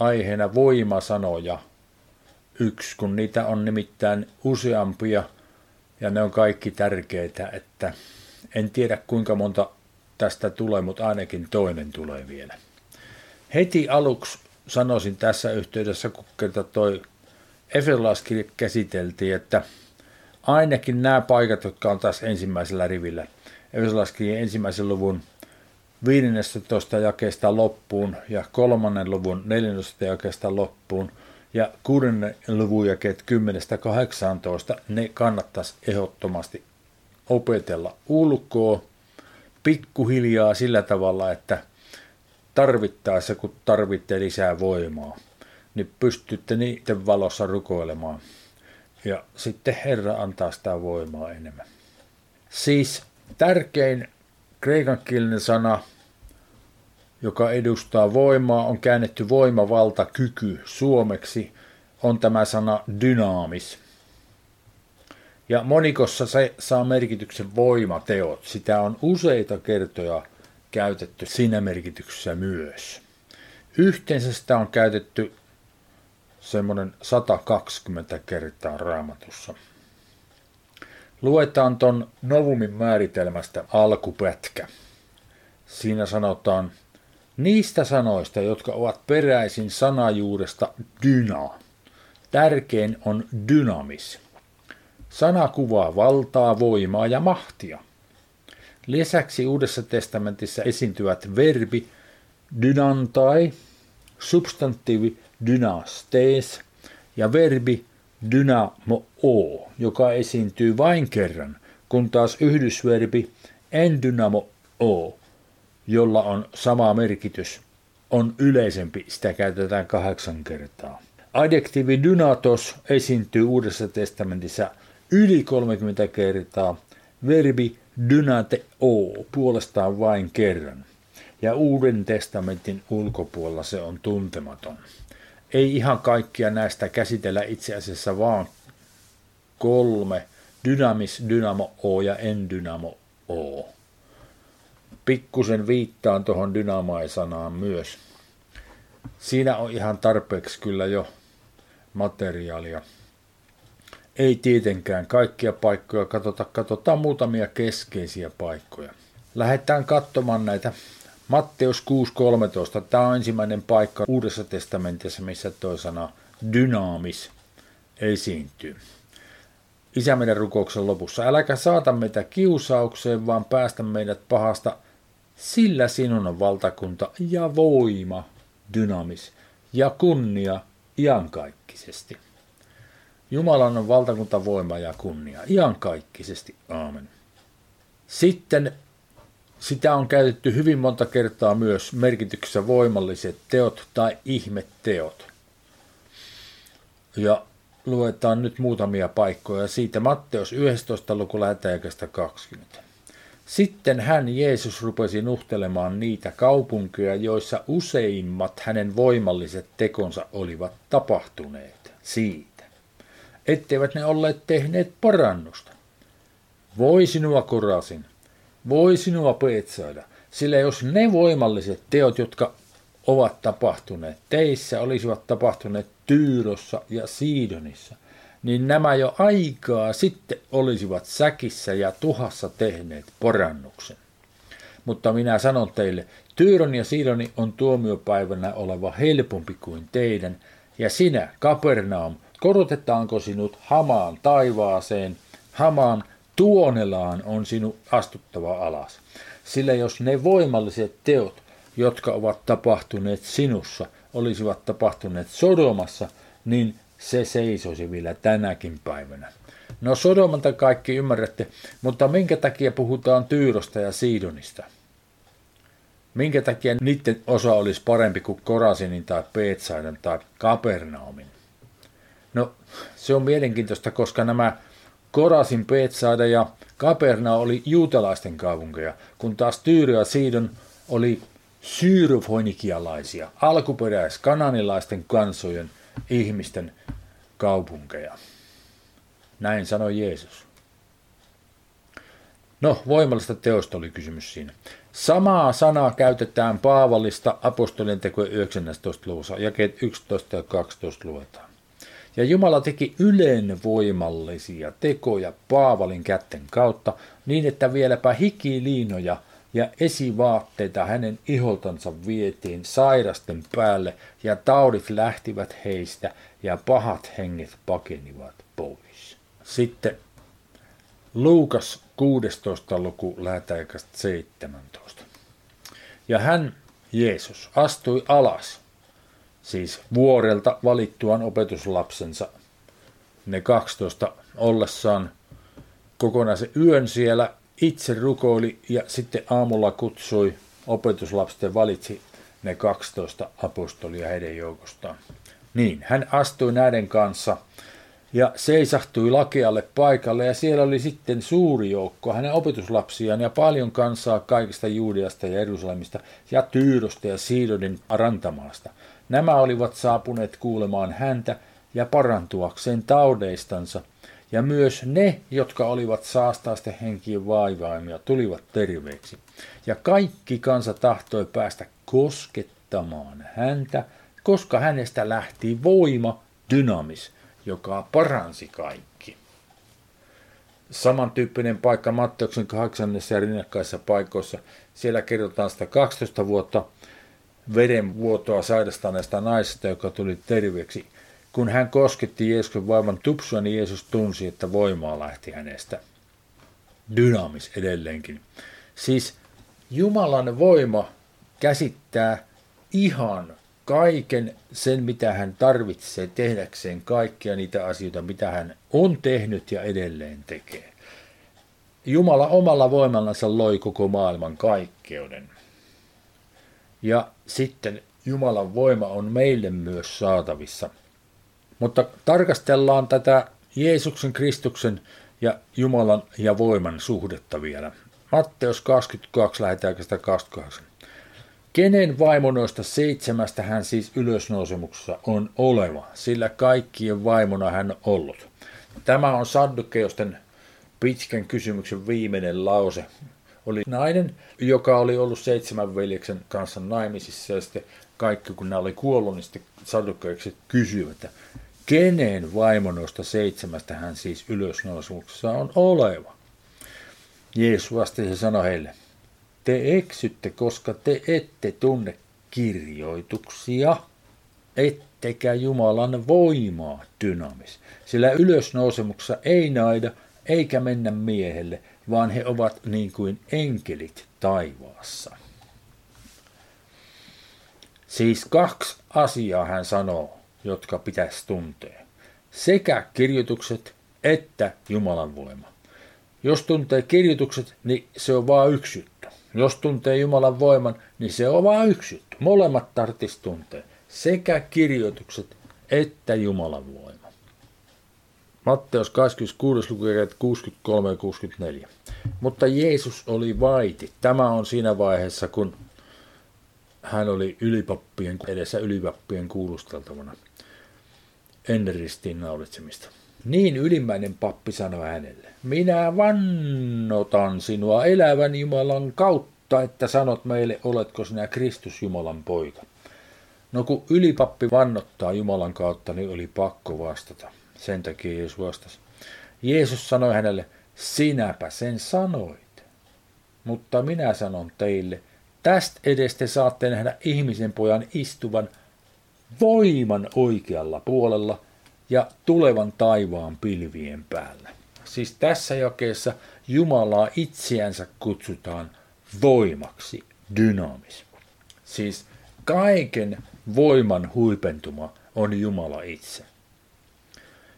aiheena voimasanoja. Yksi, kun niitä on nimittäin useampia ja ne on kaikki tärkeitä, että en tiedä kuinka monta tästä tulee, mutta ainakin toinen tulee vielä. Heti aluksi sanoisin tässä yhteydessä, kun kerta toi Efesolaiskirja käsiteltiin, että ainakin nämä paikat, jotka on taas ensimmäisellä rivillä, Efesolaiskirjan ensimmäisen luvun 15 jakeesta loppuun ja kolmannen luvun 14 jakeesta loppuun ja kuudennen luvun jakeet 10-18, ne kannattaisi ehdottomasti opetella ulkoa pikkuhiljaa sillä tavalla, että tarvittaessa kun tarvitte lisää voimaa, niin pystytte niiden valossa rukoilemaan. Ja sitten Herra antaa sitä voimaa enemmän. Siis tärkein kreikankielinen sana, joka edustaa voimaa, on käännetty voima, valta, kyky suomeksi, on tämä sana dynaamis. Ja monikossa se saa merkityksen voimateot. Sitä on useita kertoja käytetty siinä merkityksessä myös. Yhteensä sitä on käytetty semmoinen 120 kertaa raamatussa. Luetaan ton Novumin määritelmästä alkupätkä. Siinä sanotaan, niistä sanoista, jotka ovat peräisin sanajuuresta dyna. Tärkein on dynamis. Sana kuvaa valtaa, voimaa ja mahtia. Lisäksi Uudessa testamentissa esiintyvät verbi dynantai, substantiivi dynastes ja verbi dynamo, joka esiintyy vain kerran, kun taas yhdysverbi en dynamo o, jolla on sama merkitys, on yleisempi, sitä käytetään kahdeksan kertaa. Adjektiivi dynatos esiintyy Uudessa testamentissa yli 30 kertaa, verbi dynate o puolestaan vain kerran, ja Uuden testamentin ulkopuolella se on tuntematon ei ihan kaikkia näistä käsitellä itse asiassa vaan kolme, dynamis, dynamo O ja en dynamo O. Pikkusen viittaan tuohon dynamai-sanaan myös. Siinä on ihan tarpeeksi kyllä jo materiaalia. Ei tietenkään kaikkia paikkoja katsota, katsotaan muutamia keskeisiä paikkoja. Lähdetään katsomaan näitä Matteus 6.13. Tämä on ensimmäinen paikka Uudessa testamentissa, missä tuo sana dynaamis esiintyy. Isä meidän rukouksen lopussa, äläkä saata meitä kiusaukseen, vaan päästä meidät pahasta, sillä sinun on valtakunta ja voima, dynamis ja kunnia iankaikkisesti. Jumalan on valtakunta, voima ja kunnia iankaikkisesti. Aamen. Sitten sitä on käytetty hyvin monta kertaa myös merkityksessä voimalliset teot tai ihmetteot. Ja luetaan nyt muutamia paikkoja siitä. Matteus 11. luku lähetäjäkästä 20. Sitten hän, Jeesus, rupesi nuhtelemaan niitä kaupunkeja, joissa useimmat hänen voimalliset tekonsa olivat tapahtuneet siitä, etteivät ne olleet tehneet parannusta. Voi sinua kurasin, voi sinua peetsaida, sillä jos ne voimalliset teot, jotka ovat tapahtuneet teissä, olisivat tapahtuneet Tyyrossa ja Siidonissa, niin nämä jo aikaa sitten olisivat säkissä ja tuhassa tehneet porannuksen. Mutta minä sanon teille, Tyyron ja Siidoni on tuomiopäivänä oleva helpompi kuin teidän, ja sinä, Kapernaum, korotetaanko sinut hamaan taivaaseen, hamaan tuonelaan on sinun astuttava alas. Sillä jos ne voimalliset teot, jotka ovat tapahtuneet sinussa, olisivat tapahtuneet Sodomassa, niin se seisoisi vielä tänäkin päivänä. No Sodomanta kaikki ymmärrätte, mutta minkä takia puhutaan Tyyrosta ja Siidonista? Minkä takia niiden osa olisi parempi kuin Korasinin tai Peetsaiden tai Kapernaumin? No se on mielenkiintoista, koska nämä Korasin, Petsaida ja Kaperna oli juutalaisten kaupunkeja, kun taas Tyyri ja Siidon oli syyrofoinikialaisia, alkuperäiskananilaisten kansojen ihmisten kaupunkeja. Näin sanoi Jeesus. No, voimallista teosta oli kysymys siinä. Samaa sanaa käytetään Paavalista apostolien tekojen 19. luvussa, jakeet 11 ja 12 luetaan. Ja Jumala teki ylenvoimallisia tekoja Paavalin kätten kautta, niin että vieläpä hikiliinoja ja esivaatteita hänen iholtansa vietiin sairasten päälle, ja taudit lähtivät heistä, ja pahat henget pakenivat pois. Sitten Luukas 16. luku lähetään 17. Ja hän, Jeesus, astui alas, siis vuorelta valittuaan opetuslapsensa, ne 12 ollessaan kokonaisen yön siellä, itse rukoili ja sitten aamulla kutsui opetuslapset valitsi ne 12 apostolia heidän joukostaan. Niin, hän astui näiden kanssa ja seisahtui lakealle paikalle ja siellä oli sitten suuri joukko hänen opetuslapsiaan ja paljon kansaa kaikista Juudeasta ja Jerusalemista ja Tyyrosta ja Siidodin rantamaasta. Nämä olivat saapuneet kuulemaan häntä ja parantuakseen taudeistansa, ja myös ne, jotka olivat saastaisten henkien vaivaimia, tulivat terveeksi. Ja kaikki kansa tahtoi päästä koskettamaan häntä, koska hänestä lähti voima, dynamis, joka paransi kaikki. Samantyyppinen paikka Matteuksen 8. ja rinnakkaissa paikoissa. Siellä kerrotaan sitä 12 vuotta verenvuotoa sairastaneesta naisesta, joka tuli terveeksi. Kun hän kosketti Jeesuksen vaivan tupsua, niin Jeesus tunsi, että voimaa lähti hänestä. Dynamis edelleenkin. Siis Jumalan voima käsittää ihan kaiken sen, mitä hän tarvitsee tehdäkseen kaikkia niitä asioita, mitä hän on tehnyt ja edelleen tekee. Jumala omalla voimallansa loi koko maailman kaikkeuden. Ja sitten Jumalan voima on meille myös saatavissa. Mutta tarkastellaan tätä Jeesuksen, Kristuksen ja Jumalan ja voiman suhdetta vielä. Matteus 22 lähetään 28. Kenen vaimo noista seitsemästä hän siis ylösnousemuksessa on oleva, sillä kaikkien vaimona hän on ollut. Tämä on Saddukeusten pitkän kysymyksen viimeinen lause. Oli nainen, joka oli ollut seitsemän veljeksen kanssa naimisissa ja sitten kaikki, kun nämä oli kuollut, niin sitten Saddukeukset kysyivät, että kenen vaimo noista seitsemästä hän siis ylösnousemuksessa on oleva. Jeesus vastasi ja sanoi heille, te eksytte, koska te ette tunne kirjoituksia, ettekä Jumalan voimaa dynamis. Sillä ylösnousemuksessa ei naida eikä mennä miehelle, vaan he ovat niin kuin enkelit taivaassa. Siis kaksi asiaa hän sanoo, jotka pitäisi tuntea. Sekä kirjoitukset että Jumalan voima. Jos tuntee kirjoitukset, niin se on vain yksi juttu. Jos tuntee Jumalan voiman, niin se on vain yksi juttu. Molemmat tarttis tuntee. Sekä kirjoitukset että Jumalan voima. Matteus 26. luku 63 ja 64. Mutta Jeesus oli vaiti. Tämä on siinä vaiheessa, kun hän oli ylipappien edessä ylipappien kuulusteltavana ennen ristiinnaulitsemista. Niin ylimmäinen pappi sanoi hänelle, minä vannotan sinua elävän Jumalan kautta, että sanot meille, oletko sinä Kristus Jumalan poika. No kun ylipappi vannottaa Jumalan kautta, niin oli pakko vastata. Sen takia Jeesus vastasi. Jeesus sanoi hänelle, sinäpä sen sanoit. Mutta minä sanon teille, tästä edestä saatte nähdä ihmisen pojan istuvan voiman oikealla puolella ja tulevan taivaan pilvien päällä. Siis tässä jakeessa Jumalaa itseänsä kutsutaan voimaksi, dynamis. Siis kaiken voiman huipentuma on Jumala itse.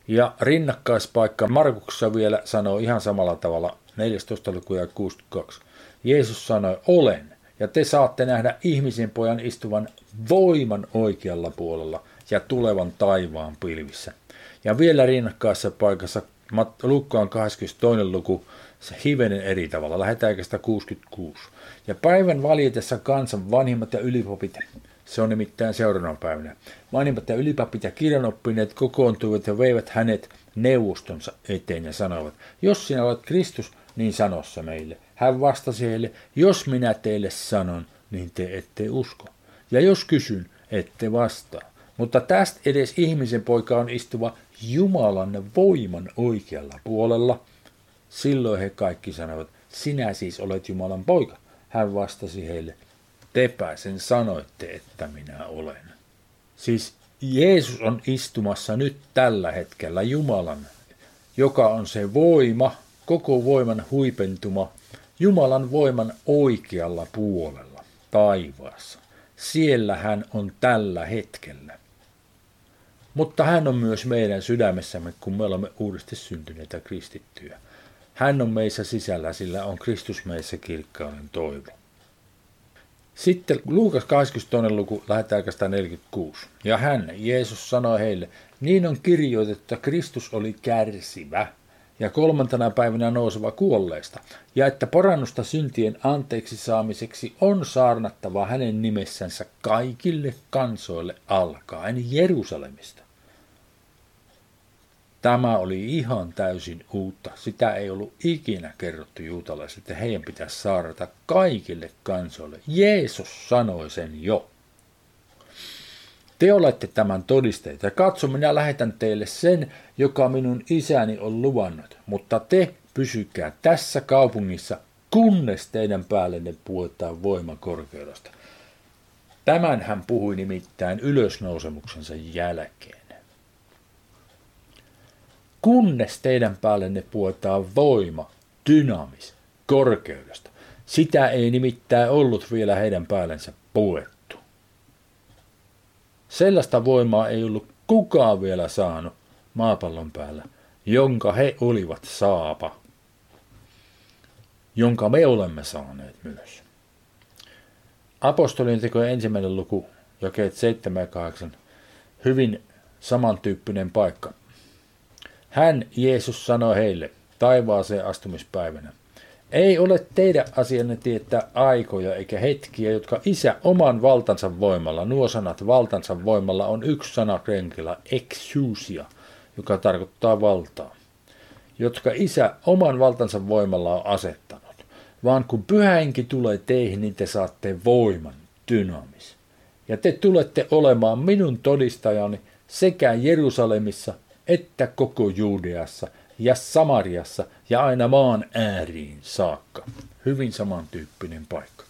Ja rinnakkaispaikka Markuksessa vielä sanoo ihan samalla tavalla 14. lukuja 62. Jeesus sanoi, olen, ja te saatte nähdä ihmisen pojan istuvan voiman oikealla puolella ja tulevan taivaan pilvissä. Ja vielä rinnakkaissa paikassa Lukkaan 22. luku, se hivenen eri tavalla, lähetään 66. Ja päivän valitessa kansan vanhimmat ja ylipopit, se on nimittäin seuraavana päivänä, vanhimmat ja ylipapit ja kirjanoppineet kokoontuivat ja veivät hänet neuvostonsa eteen ja sanoivat, jos sinä olet Kristus, niin sanossa meille. Hän vastasi heille, jos minä teille sanon, niin te ette usko. Ja jos kysyn, ette vastaa. Mutta tästä edes ihmisen poika on istuva Jumalan voiman oikealla puolella. Silloin he kaikki sanoivat, sinä siis olet Jumalan poika. Hän vastasi heille, tepä sen sanoitte, että minä olen. Siis Jeesus on istumassa nyt tällä hetkellä Jumalan, joka on se voima, koko voiman huipentuma, Jumalan voiman oikealla puolella taivaassa. Siellä hän on tällä hetkellä. Mutta hän on myös meidän sydämessämme, kun me olemme uudesti syntyneitä kristittyjä. Hän on meissä sisällä, sillä on Kristus meissä kirkkauden toivo. Sitten Luukas 22. luku lähetään 46. Ja hän, Jeesus, sanoi heille, niin on kirjoitettu, että Kristus oli kärsivä ja kolmantena päivänä nouseva kuolleista, ja että parannusta syntien anteeksi saamiseksi on saarnattava hänen nimessänsä kaikille kansoille alkaen Jerusalemista. Tämä oli ihan täysin uutta. Sitä ei ollut ikinä kerrottu juutalaisille, että heidän pitäisi saarata kaikille kansoille. Jeesus sanoi sen jo. Te olette tämän todisteita. Ja katso, minä lähetän teille sen, joka minun isäni on luvannut. Mutta te pysykää tässä kaupungissa, kunnes teidän päällenne puetaan voima korkeudesta. Tämän hän puhui nimittäin ylösnousemuksensa jälkeen kunnes teidän päällenne puetaan voima, dynaamis, korkeudesta. Sitä ei nimittäin ollut vielä heidän päällensä puettu. Sellaista voimaa ei ollut kukaan vielä saanut maapallon päällä, jonka he olivat saapa, jonka me olemme saaneet myös. Apostolien tekojen ensimmäinen luku, jakeet 7 ja 8, hyvin samantyyppinen paikka. Hän, Jeesus, sanoi heille taivaaseen astumispäivänä. Ei ole teidän asianne tietää aikoja eikä hetkiä, jotka isä oman valtansa voimalla, nuo sanat valtansa voimalla on yksi sana krenkillä, exousia, joka tarkoittaa valtaa, jotka isä oman valtansa voimalla on asettanut. Vaan kun pyhäinki tulee teihin, niin te saatte voiman, dynamis. Ja te tulette olemaan minun todistajani sekä Jerusalemissa että koko Juudeassa ja Samariassa ja aina maan ääriin saakka. Hyvin samantyyppinen paikka.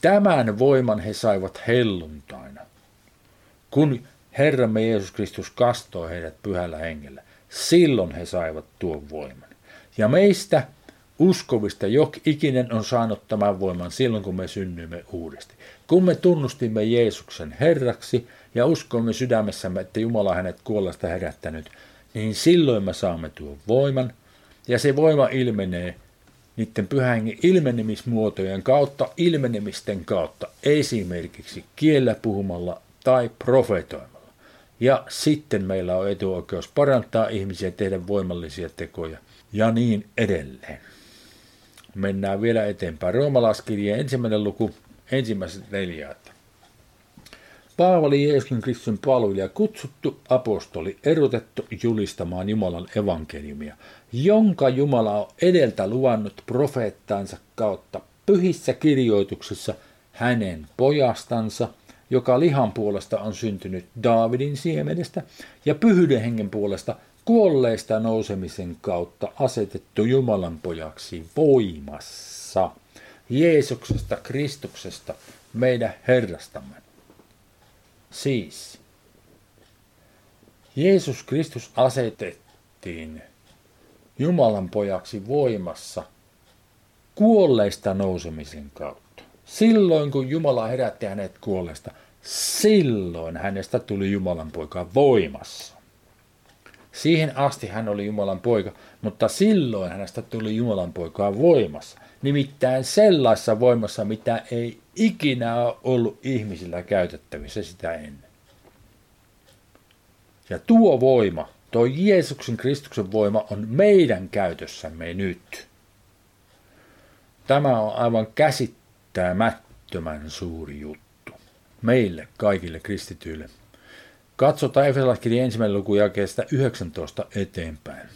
Tämän voiman he saivat helluntaina, kun Herramme Jeesus Kristus kastoi heidät pyhällä hengellä. Silloin he saivat tuon voiman. Ja meistä uskovista jok ikinen on saanut tämän voiman silloin, kun me synnymme uudesti. Kun me tunnustimme Jeesuksen Herraksi ja uskoimme sydämessämme, että Jumala hänet kuollasta herättänyt, niin silloin me saamme tuon voiman, ja se voima ilmenee niiden pyhän ilmenemismuotojen kautta, ilmenemisten kautta, esimerkiksi kiellä puhumalla tai profetoimalla. Ja sitten meillä on etuoikeus parantaa ihmisiä, tehdä voimallisia tekoja ja niin edelleen. Mennään vielä eteenpäin. Roomalaiskirjeen ensimmäinen luku, ensimmäiset neljä. Paavali Jeesuksen Kristuksen palvelija kutsuttu apostoli, erotettu julistamaan Jumalan evankeliumia, jonka Jumala on edeltä luvannut profeettaansa kautta pyhissä kirjoituksissa hänen pojastansa, joka lihan puolesta on syntynyt Daavidin siemenestä, ja pyhyyden hengen puolesta kuolleista nousemisen kautta asetettu Jumalan pojaksi voimassa, Jeesuksesta Kristuksesta, meidän Herrastamme. Siis, Jeesus Kristus asetettiin Jumalan pojaksi voimassa kuolleista nousemisen kautta. Silloin kun Jumala herätti hänet kuolleista, silloin hänestä tuli Jumalan poika voimassa. Siihen asti hän oli Jumalan poika, mutta silloin hänestä tuli Jumalan poikaa voimassa. Nimittäin sellaisessa voimassa, mitä ei ikinä ole ollut ihmisillä käytettävissä sitä ennen. Ja tuo voima, tuo Jeesuksen Kristuksen voima on meidän käytössämme nyt. Tämä on aivan käsittämättömän suuri juttu. Meille kaikille kristityille. Katsotaan Efesolaiskirjan ensimmäinen luku jakeesta 19 eteenpäin.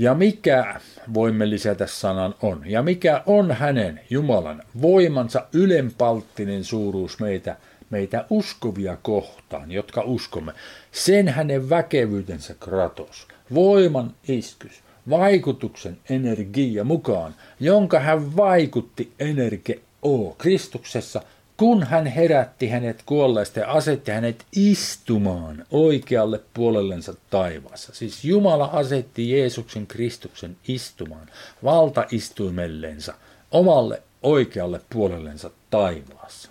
Ja mikä, voimme lisätä sanan on, ja mikä on hänen, Jumalan, voimansa ylenpalttinen suuruus meitä, meitä uskovia kohtaan, jotka uskomme, sen hänen väkevyytensä kratos, voiman iskys, vaikutuksen energia mukaan, jonka hän vaikutti energe o Kristuksessa – kun hän herätti hänet kuolleista ja asetti hänet istumaan oikealle puolellensa taivaassa. Siis Jumala asetti Jeesuksen Kristuksen istumaan valtaistuimellensa omalle oikealle puolellensa taivaassa.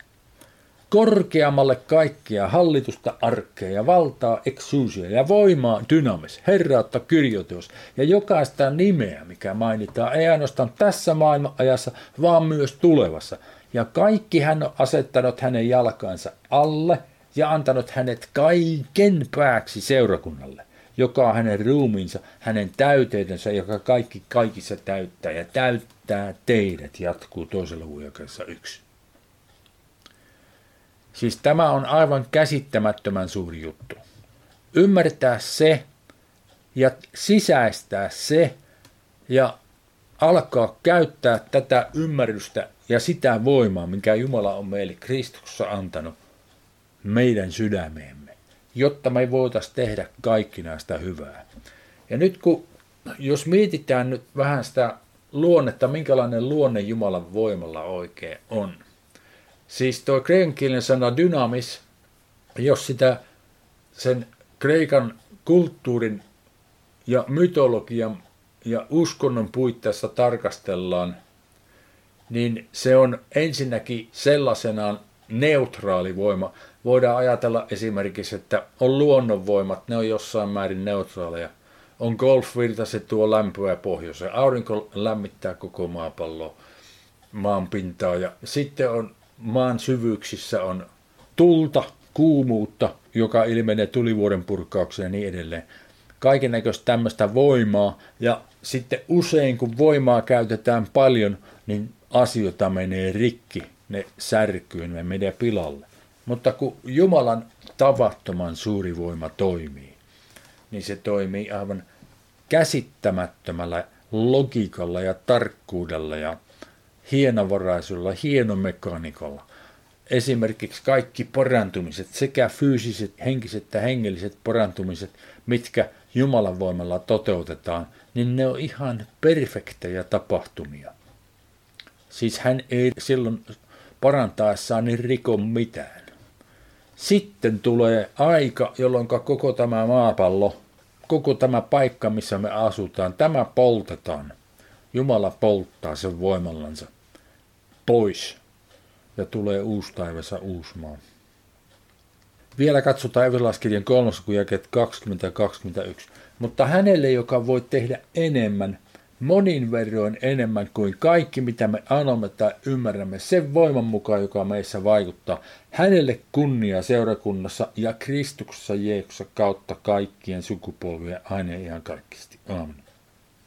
Korkeammalle kaikkia hallitusta, arkkeja, valtaa, eksuusia ja voimaa, dynamis, herrautta, kyrjoteos ja jokaista nimeä, mikä mainitaan. Ei ainoastaan tässä maailmanajassa, vaan myös tulevassa – ja kaikki hän on asettanut hänen jalkansa alle ja antanut hänet kaiken pääksi seurakunnalle, joka on hänen ruumiinsa, hänen täyteytensä, joka kaikki kaikissa täyttää. Ja täyttää teidät, jatkuu toisella huijakassa yksi. Siis tämä on aivan käsittämättömän suuri juttu. Ymmärtää se ja sisäistää se ja alkaa käyttää tätä ymmärrystä ja sitä voimaa, mikä Jumala on meille Kristuksessa antanut meidän sydämeemme, jotta me voitaisiin tehdä kaikki näistä hyvää. Ja nyt kun, jos mietitään nyt vähän sitä luonnetta, minkälainen luonne Jumalan voimalla oikein on. Siis tuo kreikan sana dynamis, jos sitä sen kreikan kulttuurin ja mytologian ja uskonnon puitteissa tarkastellaan – niin se on ensinnäkin sellaisenaan neutraali voima. Voidaan ajatella esimerkiksi, että on luonnonvoimat, ne on jossain määrin neutraaleja. On golfvirta, se tuo lämpöä pohjoiseen. Aurinko lämmittää koko maapalloa, maan pintaa. Ja sitten on maan syvyyksissä on tulta, kuumuutta, joka ilmenee tulivuoden purkaukseen ja niin edelleen. Kaiken näköistä tämmöistä voimaa. Ja sitten usein, kun voimaa käytetään paljon, niin asioita menee rikki, ne särkyy, ne menee pilalle. Mutta kun Jumalan tavattoman suuri voima toimii, niin se toimii aivan käsittämättömällä logiikalla ja tarkkuudella ja hienovaraisuudella, hienomekaanikolla. Esimerkiksi kaikki parantumiset, sekä fyysiset, henkiset ja hengelliset parantumiset, mitkä Jumalan voimalla toteutetaan, niin ne on ihan perfektejä tapahtumia. Siis hän ei silloin parantaessaan niin riko mitään. Sitten tulee aika, jolloin koko tämä maapallo, koko tämä paikka, missä me asutaan, tämä poltetaan. Jumala polttaa sen voimallansa pois ja tulee uusi taivassa uusi maa. Vielä katsotaan Evilaskirjan kolmas jakeet 20 Mutta hänelle, joka voi tehdä enemmän – monin verroin enemmän kuin kaikki, mitä me anomme tai ymmärrämme sen voiman mukaan, joka meissä vaikuttaa. Hänelle kunnia seurakunnassa ja Kristuksessa Jeesuksessa kautta kaikkien sukupolvien aina ihan kaikkisti. Amen.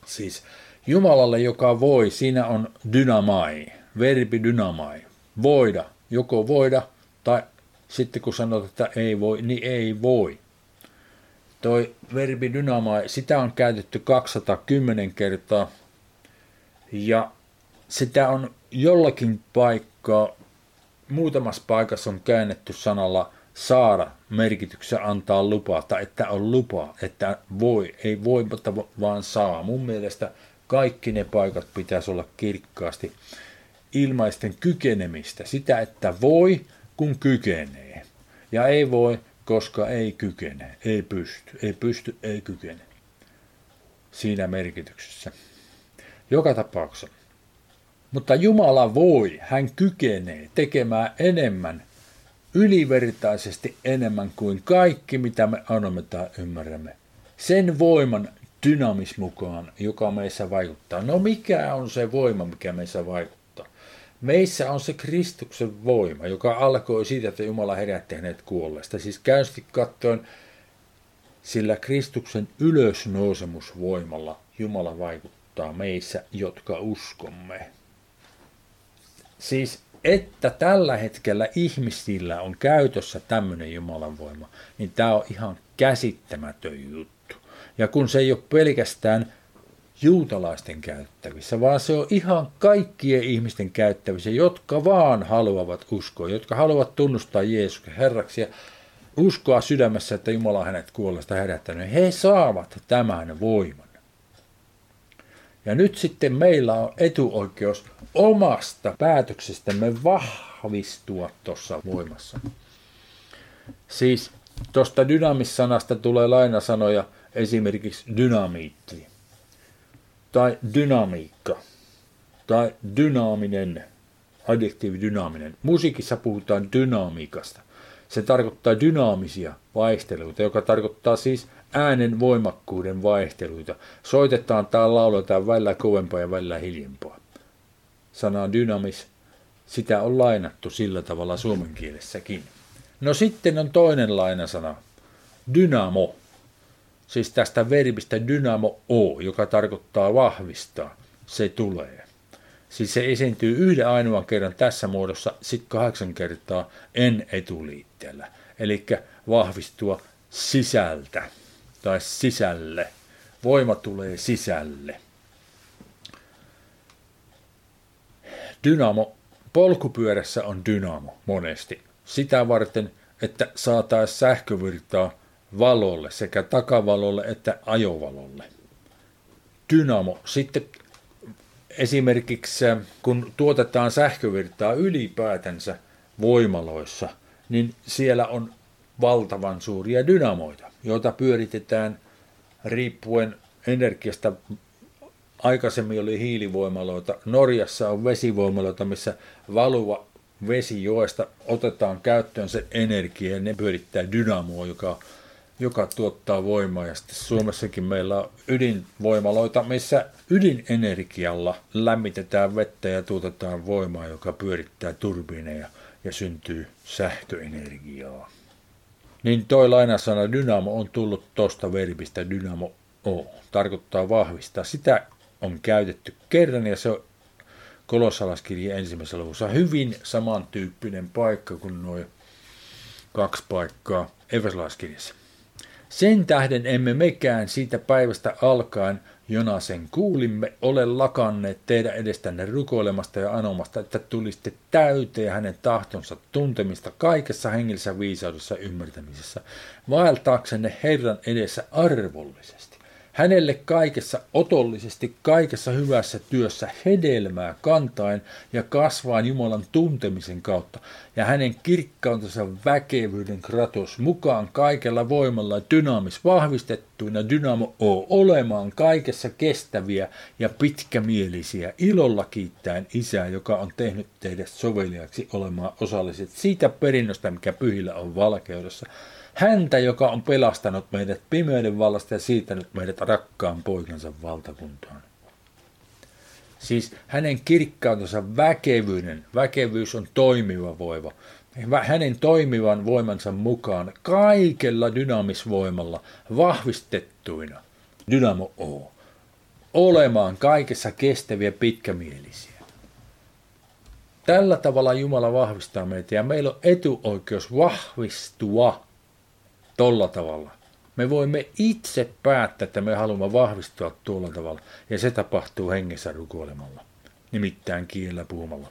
Siis Jumalalle, joka voi, siinä on dynamai, verbi dynamai, voida, joko voida tai sitten kun sanot, että ei voi, niin ei voi. Toi verbi dynamai, sitä on käytetty 210 kertaa. Ja sitä on jollakin paikkaa, muutamassa paikassa on käännetty sanalla saada merkityksessä antaa lupaa, tai että on lupa, että voi, ei voi, mutta vaan saa. Mun mielestä kaikki ne paikat pitäisi olla kirkkaasti ilmaisten kykenemistä, sitä, että voi, kun kykenee. Ja ei voi, koska ei kykene, ei pysty, ei pysty, ei kykene. Siinä merkityksessä. Joka tapauksessa. Mutta Jumala voi, hän kykenee tekemään enemmän, ylivertaisesti enemmän kuin kaikki, mitä me annamme tai ymmärrämme. Sen voiman dynamis mukaan, joka meissä vaikuttaa. No mikä on se voima, mikä meissä vaikuttaa? Meissä on se Kristuksen voima, joka alkoi siitä, että Jumala herätti hänet kuolleesta. Siis käysti katsoen sillä Kristuksen ylösnousemusvoimalla Jumala vaikuttaa meissä, jotka uskomme. Siis, että tällä hetkellä ihmisillä on käytössä tämmöinen Jumalan voima, niin tämä on ihan käsittämätön juttu. Ja kun se ei ole pelkästään juutalaisten käyttävissä, vaan se on ihan kaikkien ihmisten käyttävissä, jotka vaan haluavat uskoa, jotka haluavat tunnustaa Jeesuksen Herraksi ja uskoa sydämessä, että Jumala on hänet kuolesta herättänyt. He saavat tämän voiman. Ja nyt sitten meillä on etuoikeus omasta päätöksestämme vahvistua tuossa voimassa. Siis tuosta dynamissanasta tulee lainasanoja esimerkiksi dynamiitti tai dynamiikka tai dynaaminen, adjektiivi dynaaminen. Musiikissa puhutaan dynamiikasta. Se tarkoittaa dynaamisia vaihteluita, joka tarkoittaa siis äänen voimakkuuden vaihteluita. Soitetaan tai lauletaan välillä kovempaa ja välillä hiljempaa. Sana dynamis, sitä on lainattu sillä tavalla suomen kielessäkin. No sitten on toinen lainasana, dynamo. Siis tästä verbistä dynamo o, joka tarkoittaa vahvistaa, se tulee. Siis se esiintyy yhden ainoan kerran tässä muodossa, sitten kahdeksan kertaa en etuliitteellä. Eli vahvistua sisältä tai sisälle. Voima tulee sisälle. Dynamo. Polkupyörässä on dynamo monesti. Sitä varten, että saataisiin sähkövirtaa valolle, sekä takavalolle että ajovalolle. Dynamo. Sitten esimerkiksi kun tuotetaan sähkövirtaa ylipäätänsä voimaloissa, niin siellä on valtavan suuria dynamoita, joita pyöritetään riippuen energiasta. Aikaisemmin oli hiilivoimaloita. Norjassa on vesivoimaloita, missä valuva vesi joesta otetaan käyttöön se energia ja ne pyörittää dynamoa, joka joka tuottaa voimaa. Ja sitten Suomessakin meillä on ydinvoimaloita, missä ydinenergialla lämmitetään vettä ja tuotetaan voimaa, joka pyörittää turbiineja ja syntyy sähköenergiaa. Niin toi lainasana dynamo on tullut tuosta verbistä dynamo o, tarkoittaa vahvistaa. Sitä on käytetty kerran ja se on kolossalaskirjan ensimmäisessä luvussa hyvin samantyyppinen paikka kuin nuo kaksi paikkaa Efesolaiskirjassa. Sen tähden emme mekään siitä päivästä alkaen, jona sen kuulimme, ole lakanneet teidän edestänne rukoilemasta ja anomasta, että tulisitte täyteen hänen tahtonsa tuntemista kaikessa hengellisessä viisaudessa ymmärtämisessä, vaeltaaksenne Herran edessä arvollisesti hänelle kaikessa otollisesti, kaikessa hyvässä työssä hedelmää kantaen ja kasvaan Jumalan tuntemisen kautta, ja hänen kirkkautensa väkevyyden kratos mukaan kaikella voimalla dynaamis vahvistettuina dynamo o olemaan kaikessa kestäviä ja pitkämielisiä, ilolla kiittäen Isää, joka on tehnyt teidät soveliaksi olemaan osalliset siitä perinnöstä, mikä pyhillä on valkeudessa, Häntä, joka on pelastanut meidät pimeyden vallasta ja siitänyt meidät rakkaan poikansa valtakuntaan. Siis hänen kirkkautensa väkevyyden, väkevyys on toimiva voima. Hänen toimivan voimansa mukaan kaikella dynaamisvoimalla vahvistettuina, dynamo O, olemaan kaikessa kestäviä pitkämielisiä. Tällä tavalla Jumala vahvistaa meitä ja meillä on etuoikeus vahvistua tolla tavalla. Me voimme itse päättää, että me haluamme vahvistua tuolla tavalla, ja se tapahtuu hengessä rukoilemalla, nimittäin kielellä puhumalla.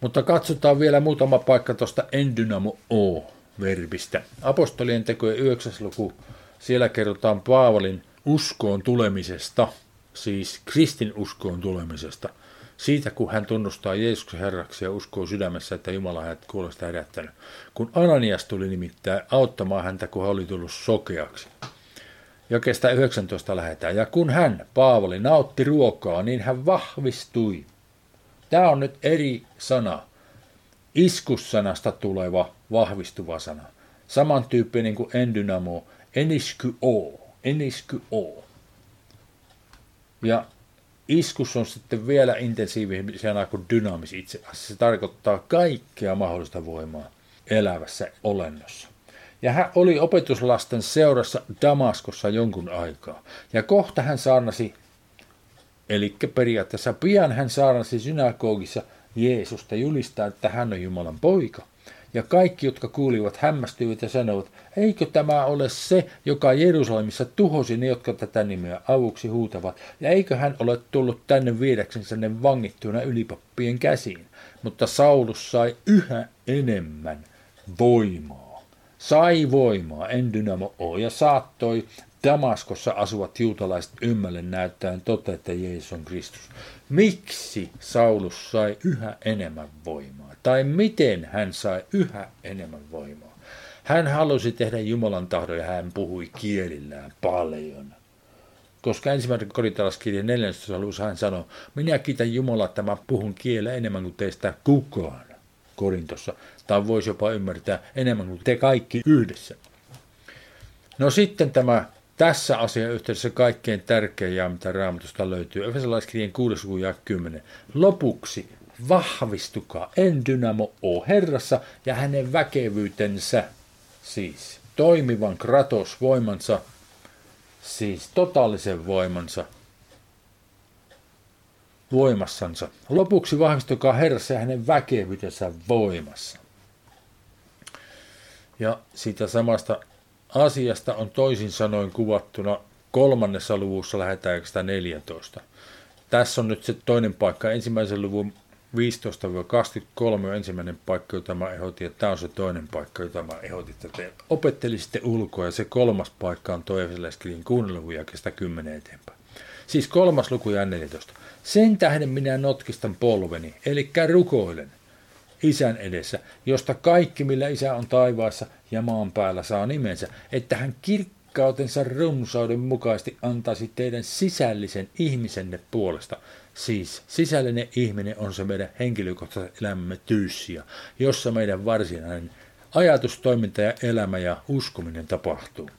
Mutta katsotaan vielä muutama paikka tuosta endynamo o-verbistä. Apostolien tekojen 9. luku, siellä kerrotaan Paavalin uskoon tulemisesta, siis kristin uskoon tulemisesta – siitä, kun hän tunnustaa Jeesuksen Herraksi ja uskoo sydämessä, että Jumala hänet kuulosta herättänyt. Kun Ananias tuli nimittäin auttamaan häntä, kun hän oli tullut sokeaksi. Jakeesta 19 lähetään. Ja kun hän, Paavali, nautti ruokaa, niin hän vahvistui. Tämä on nyt eri sana. Iskussanasta tuleva vahvistuva sana. Samantyyppinen kuin endynamo, enisky o, enisky o. Ja Iskus on sitten vielä intensiivisempi kuin dynaamis itse asiassa. Se tarkoittaa kaikkea mahdollista voimaa elävässä olennossa. Ja hän oli opetuslasten seurassa Damaskossa jonkun aikaa. Ja kohta hän saarnasi, eli periaatteessa pian hän saarnasi synagogissa Jeesusta julistaa, että hän on Jumalan poika. Ja kaikki, jotka kuulivat, hämmästyivät ja sanoivat, eikö tämä ole se, joka Jerusalemissa tuhosi ne, jotka tätä nimeä avuksi huutavat, ja eikö hän ole tullut tänne viedäksensä ne vangittuna ylipappien käsiin. Mutta Saulus sai yhä enemmän voimaa. Sai voimaa, en dynamo o, ja saattoi Damaskossa asuvat juutalaiset ymmälle näyttäen totta, että Jeesus on Kristus. Miksi Saulus sai yhä enemmän voimaa? Tai miten hän sai yhä enemmän voimaa? Hän halusi tehdä Jumalan tahdon ja hän puhui kielillään paljon. Koska ensimmäinen korintalaskirjan 14. luvussa hän sanoi, minä kiitän Jumalaa, että mä puhun kielellä enemmän kuin teistä kukaan Korintossa. Tai voisi jopa ymmärtää enemmän kuin te kaikki yhdessä. No sitten tämä tässä asiayhteydessä kaikkein tärkein ja mitä raamatusta löytyy. Efesolaiskirjeen 6. ja 10. Lopuksi vahvistukaa en dynamo o Herrassa ja hänen väkevyytensä, siis toimivan kratos voimansa, siis totaalisen voimansa, voimassansa. Lopuksi vahvistukaa Herrassa ja hänen väkevyytensä voimassa. Ja siitä samasta asiasta on toisin sanoen kuvattuna kolmannessa luvussa lähetään 14. Tässä on nyt se toinen paikka. Ensimmäisen luvun 15-23 on ensimmäinen paikka, jota mä ehdotin, ja tämä on se toinen paikka, jota mä ehdotin, että te opettelisitte ulkoa, ja se kolmas paikka on toi Efesolaiskirjan 6. luvun jakesta 10 eteenpäin. Siis kolmas luku ja 14. Sen tähden minä notkistan polveni, eli rukoilen, isän edessä, josta kaikki, millä isä on taivaassa ja maan päällä, saa nimensä, että hän kirkkautensa runsauden mukaisesti antaisi teidän sisällisen ihmisenne puolesta. Siis sisällinen ihminen on se meidän henkilökohtaisen elämämme tyyssiä, jossa meidän varsinainen ajatus, toiminta ja elämä ja uskominen tapahtuu.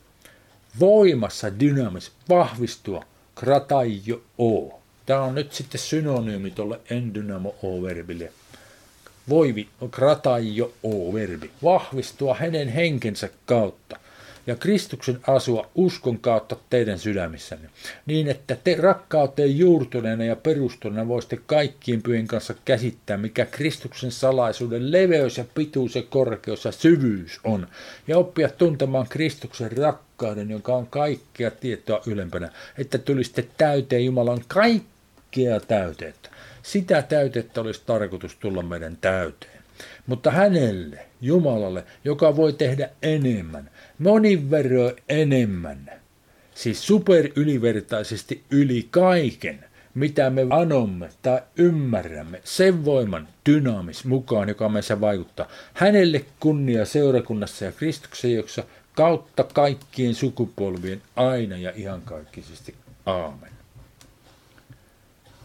Voimassa dynamis vahvistua krataio o. Tämä on nyt sitten synonyymi tuolle endynamo o-verbille voivi, krataio o verbi, vahvistua hänen henkensä kautta ja Kristuksen asua uskon kautta teidän sydämissänne, niin että te rakkauteen juurtuneena ja perustuneena voisitte kaikkien pyhien kanssa käsittää, mikä Kristuksen salaisuuden leveys ja pituus ja korkeus ja syvyys on, ja oppia tuntemaan Kristuksen rakkauden, joka on kaikkea tietoa ylempänä, että tulisitte täyteen Jumalan kaikkea täytettä. Sitä täytettä olisi tarkoitus tulla meidän täyteen. Mutta hänelle, Jumalalle, joka voi tehdä enemmän, monin verroin enemmän, siis superylivertaisesti yli kaiken, mitä me anomme tai ymmärrämme, sen voiman dynaamis mukaan, joka meissä vaikuttaa. Hänelle kunnia seurakunnassa ja Kristuksen, jossa kautta kaikkien sukupolvien aina ja ihan kaikkisesti. Aamen.